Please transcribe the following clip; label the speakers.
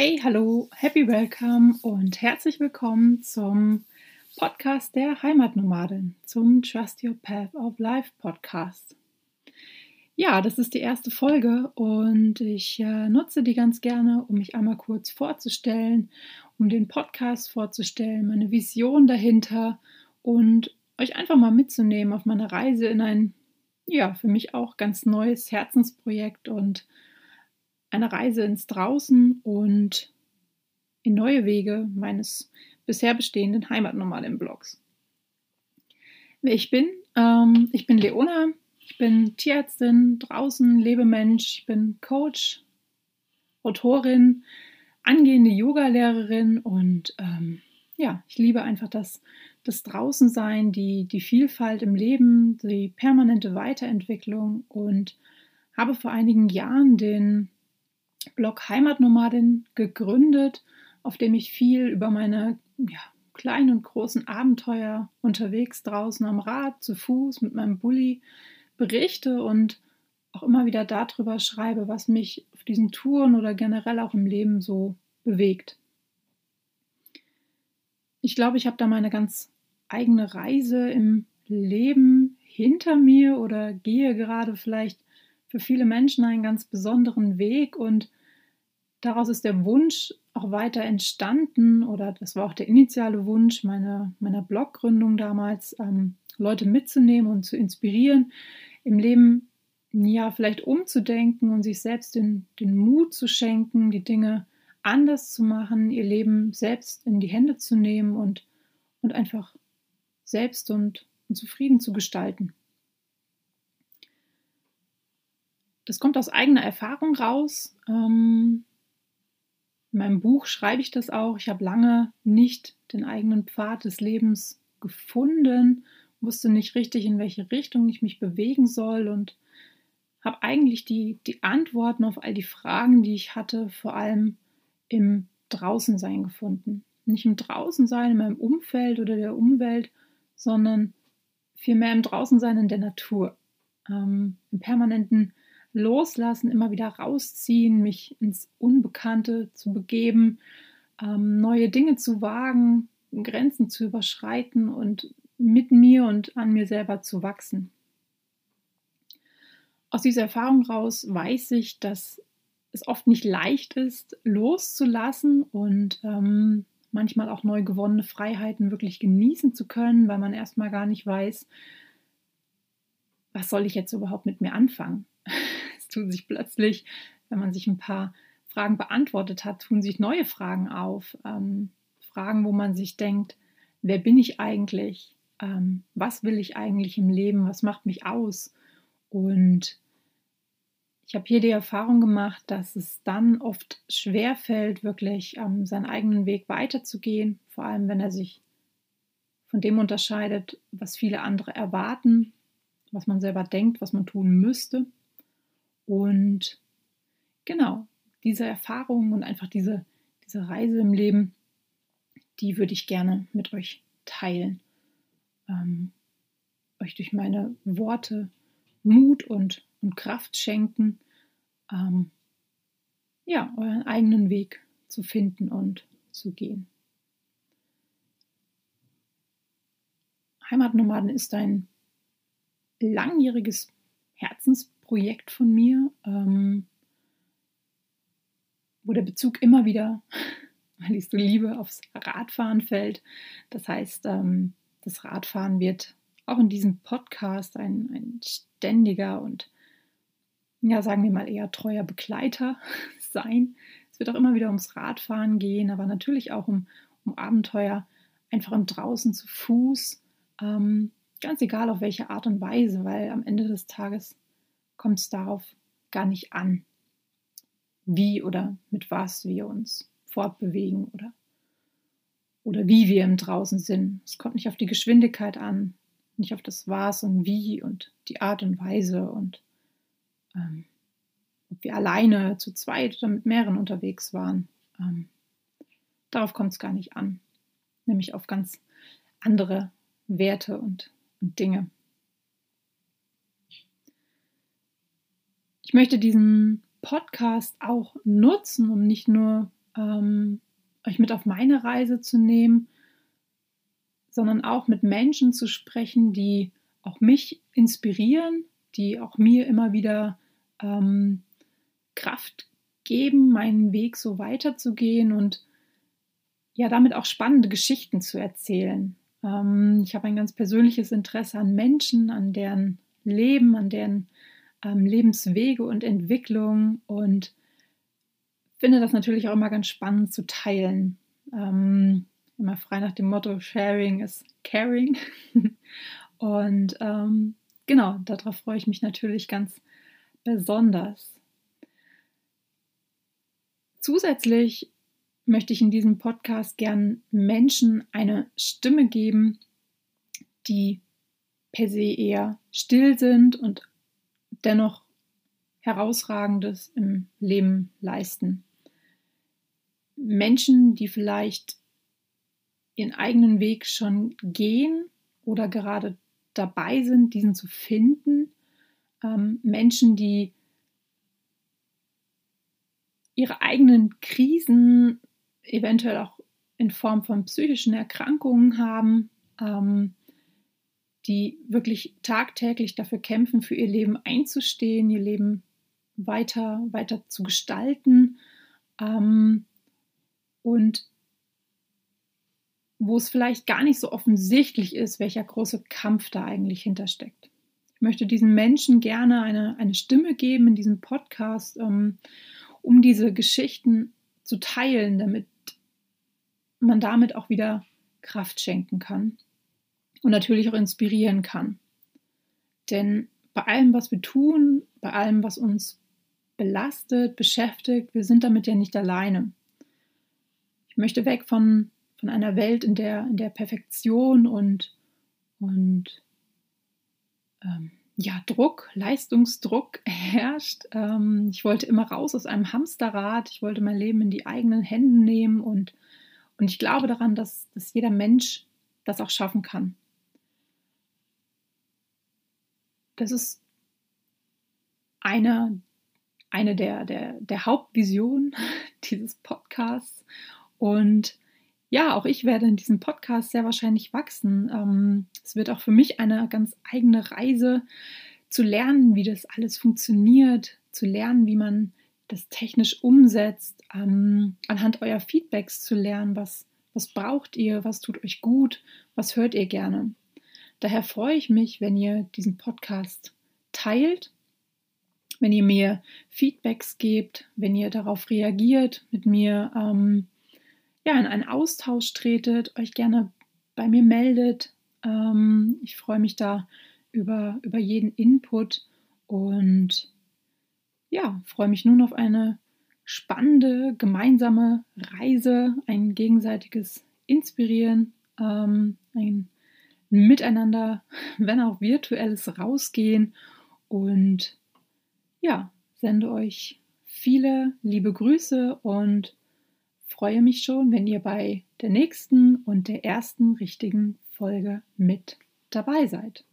Speaker 1: Hey, hallo, happy welcome und herzlich willkommen zum Podcast der Heimatnomadin, zum Trust Your Path of Life Podcast. Ja, das ist die erste Folge und ich äh, nutze die ganz gerne, um mich einmal kurz vorzustellen, um den Podcast vorzustellen, meine Vision dahinter und euch einfach mal mitzunehmen auf meine Reise in ein, ja, für mich auch ganz neues Herzensprojekt und eine Reise ins Draußen und in neue Wege meines bisher bestehenden Heimatnomaden-Blogs. Wer ich bin? Ähm, ich bin Leona, ich bin Tierärztin, draußen, Lebemensch, ich bin Coach, Autorin, angehende Yogalehrerin und ähm, ja, ich liebe einfach das, das Draußensein, die, die Vielfalt im Leben, die permanente Weiterentwicklung und habe vor einigen Jahren den Blog Heimatnomadin gegründet, auf dem ich viel über meine ja, kleinen und großen Abenteuer unterwegs draußen am Rad, zu Fuß, mit meinem Bulli berichte und auch immer wieder darüber schreibe, was mich auf diesen Touren oder generell auch im Leben so bewegt. Ich glaube, ich habe da meine ganz eigene Reise im Leben hinter mir oder gehe gerade vielleicht für viele Menschen einen ganz besonderen Weg und daraus ist der Wunsch auch weiter entstanden oder das war auch der initiale Wunsch meiner, meiner Bloggründung damals, ähm, Leute mitzunehmen und zu inspirieren, im Leben ja vielleicht umzudenken und sich selbst den, den Mut zu schenken, die Dinge anders zu machen, ihr Leben selbst in die Hände zu nehmen und, und einfach selbst und, und zufrieden zu gestalten. Das kommt aus eigener Erfahrung raus. Ähm, in meinem Buch schreibe ich das auch. Ich habe lange nicht den eigenen Pfad des Lebens gefunden, wusste nicht richtig, in welche Richtung ich mich bewegen soll und habe eigentlich die, die Antworten auf all die Fragen, die ich hatte, vor allem im Draußensein gefunden. Nicht im Draußensein, in meinem Umfeld oder der Umwelt, sondern vielmehr im Draußensein in der Natur. Ähm, Im permanenten Loslassen, immer wieder rausziehen, mich ins Unbekannte zu begeben, ähm, neue Dinge zu wagen, Grenzen zu überschreiten und mit mir und an mir selber zu wachsen. Aus dieser Erfahrung raus weiß ich, dass es oft nicht leicht ist, loszulassen und ähm, manchmal auch neu gewonnene Freiheiten wirklich genießen zu können, weil man erstmal gar nicht weiß, was soll ich jetzt überhaupt mit mir anfangen tun sich plötzlich, wenn man sich ein paar Fragen beantwortet hat, tun sich neue Fragen auf. Ähm, Fragen, wo man sich denkt, wer bin ich eigentlich? Ähm, was will ich eigentlich im Leben? Was macht mich aus? Und ich habe hier die Erfahrung gemacht, dass es dann oft schwer fällt, wirklich ähm, seinen eigenen Weg weiterzugehen, vor allem wenn er sich von dem unterscheidet, was viele andere erwarten, was man selber denkt, was man tun müsste. Und genau, diese Erfahrungen und einfach diese, diese Reise im Leben, die würde ich gerne mit euch teilen. Ähm, euch durch meine Worte Mut und, und Kraft schenken, ähm, ja, euren eigenen Weg zu finden und zu gehen. Heimatnomaden ist ein langjähriges Herzensprojekt Projekt von mir, ähm, wo der Bezug immer wieder, weil ich so liebe, aufs Radfahren fällt. Das heißt, ähm, das Radfahren wird auch in diesem Podcast ein, ein ständiger und, ja, sagen wir mal eher treuer Begleiter sein. Es wird auch immer wieder ums Radfahren gehen, aber natürlich auch um, um Abenteuer, einfach im Draußen zu Fuß. Ähm, ganz egal auf welche Art und Weise, weil am Ende des Tages kommt es darauf gar nicht an, wie oder mit was wir uns fortbewegen oder, oder wie wir im Draußen sind. Es kommt nicht auf die Geschwindigkeit an, nicht auf das Was und Wie und die Art und Weise und ähm, ob wir alleine, zu zweit oder mit mehreren unterwegs waren. Ähm, darauf kommt es gar nicht an, nämlich auf ganz andere Werte und, und Dinge. Ich möchte diesen Podcast auch nutzen, um nicht nur ähm, euch mit auf meine Reise zu nehmen, sondern auch mit Menschen zu sprechen, die auch mich inspirieren, die auch mir immer wieder ähm, Kraft geben, meinen Weg so weiterzugehen und ja, damit auch spannende Geschichten zu erzählen. Ähm, ich habe ein ganz persönliches Interesse an Menschen, an deren Leben, an deren ähm, Lebenswege und Entwicklung und finde das natürlich auch immer ganz spannend zu teilen. Ähm, immer frei nach dem Motto Sharing is Caring. und ähm, genau, darauf freue ich mich natürlich ganz besonders. Zusätzlich möchte ich in diesem Podcast gern Menschen eine Stimme geben, die per se eher still sind und dennoch herausragendes im Leben leisten. Menschen, die vielleicht ihren eigenen Weg schon gehen oder gerade dabei sind, diesen zu finden. Ähm, Menschen, die ihre eigenen Krisen eventuell auch in Form von psychischen Erkrankungen haben, ähm, die wirklich tagtäglich dafür kämpfen, für ihr Leben einzustehen, ihr Leben weiter, weiter zu gestalten ähm, und wo es vielleicht gar nicht so offensichtlich ist, welcher große Kampf da eigentlich hintersteckt. Ich möchte diesen Menschen gerne eine, eine Stimme geben in diesem Podcast, ähm, um diese Geschichten zu teilen, damit man damit auch wieder Kraft schenken kann und natürlich auch inspirieren kann. Denn bei allem, was wir tun, bei allem, was uns belastet, beschäftigt, wir sind damit ja nicht alleine. Ich möchte weg von, von einer Welt, in der, in der Perfektion und, und ähm, ja, Druck, Leistungsdruck herrscht. Ähm, ich wollte immer raus aus einem Hamsterrad. Ich wollte mein Leben in die eigenen Hände nehmen und, und ich glaube daran, dass, dass jeder Mensch das auch schaffen kann. Das ist eine, eine der, der, der Hauptvisionen dieses Podcasts. Und ja, auch ich werde in diesem Podcast sehr wahrscheinlich wachsen. Ähm, es wird auch für mich eine ganz eigene Reise zu lernen, wie das alles funktioniert, zu lernen, wie man das technisch umsetzt, ähm, anhand eurer Feedbacks zu lernen, was, was braucht ihr, was tut euch gut, was hört ihr gerne. Daher freue ich mich, wenn ihr diesen Podcast teilt, wenn ihr mir Feedbacks gebt, wenn ihr darauf reagiert, mit mir ähm, ja, in einen Austausch tretet, euch gerne bei mir meldet. Ähm, ich freue mich da über, über jeden Input und ja, freue mich nun auf eine spannende gemeinsame Reise, ein gegenseitiges Inspirieren, ähm, ein Miteinander, wenn auch virtuelles Rausgehen und ja, sende euch viele liebe Grüße und freue mich schon, wenn ihr bei der nächsten und der ersten richtigen Folge mit dabei seid.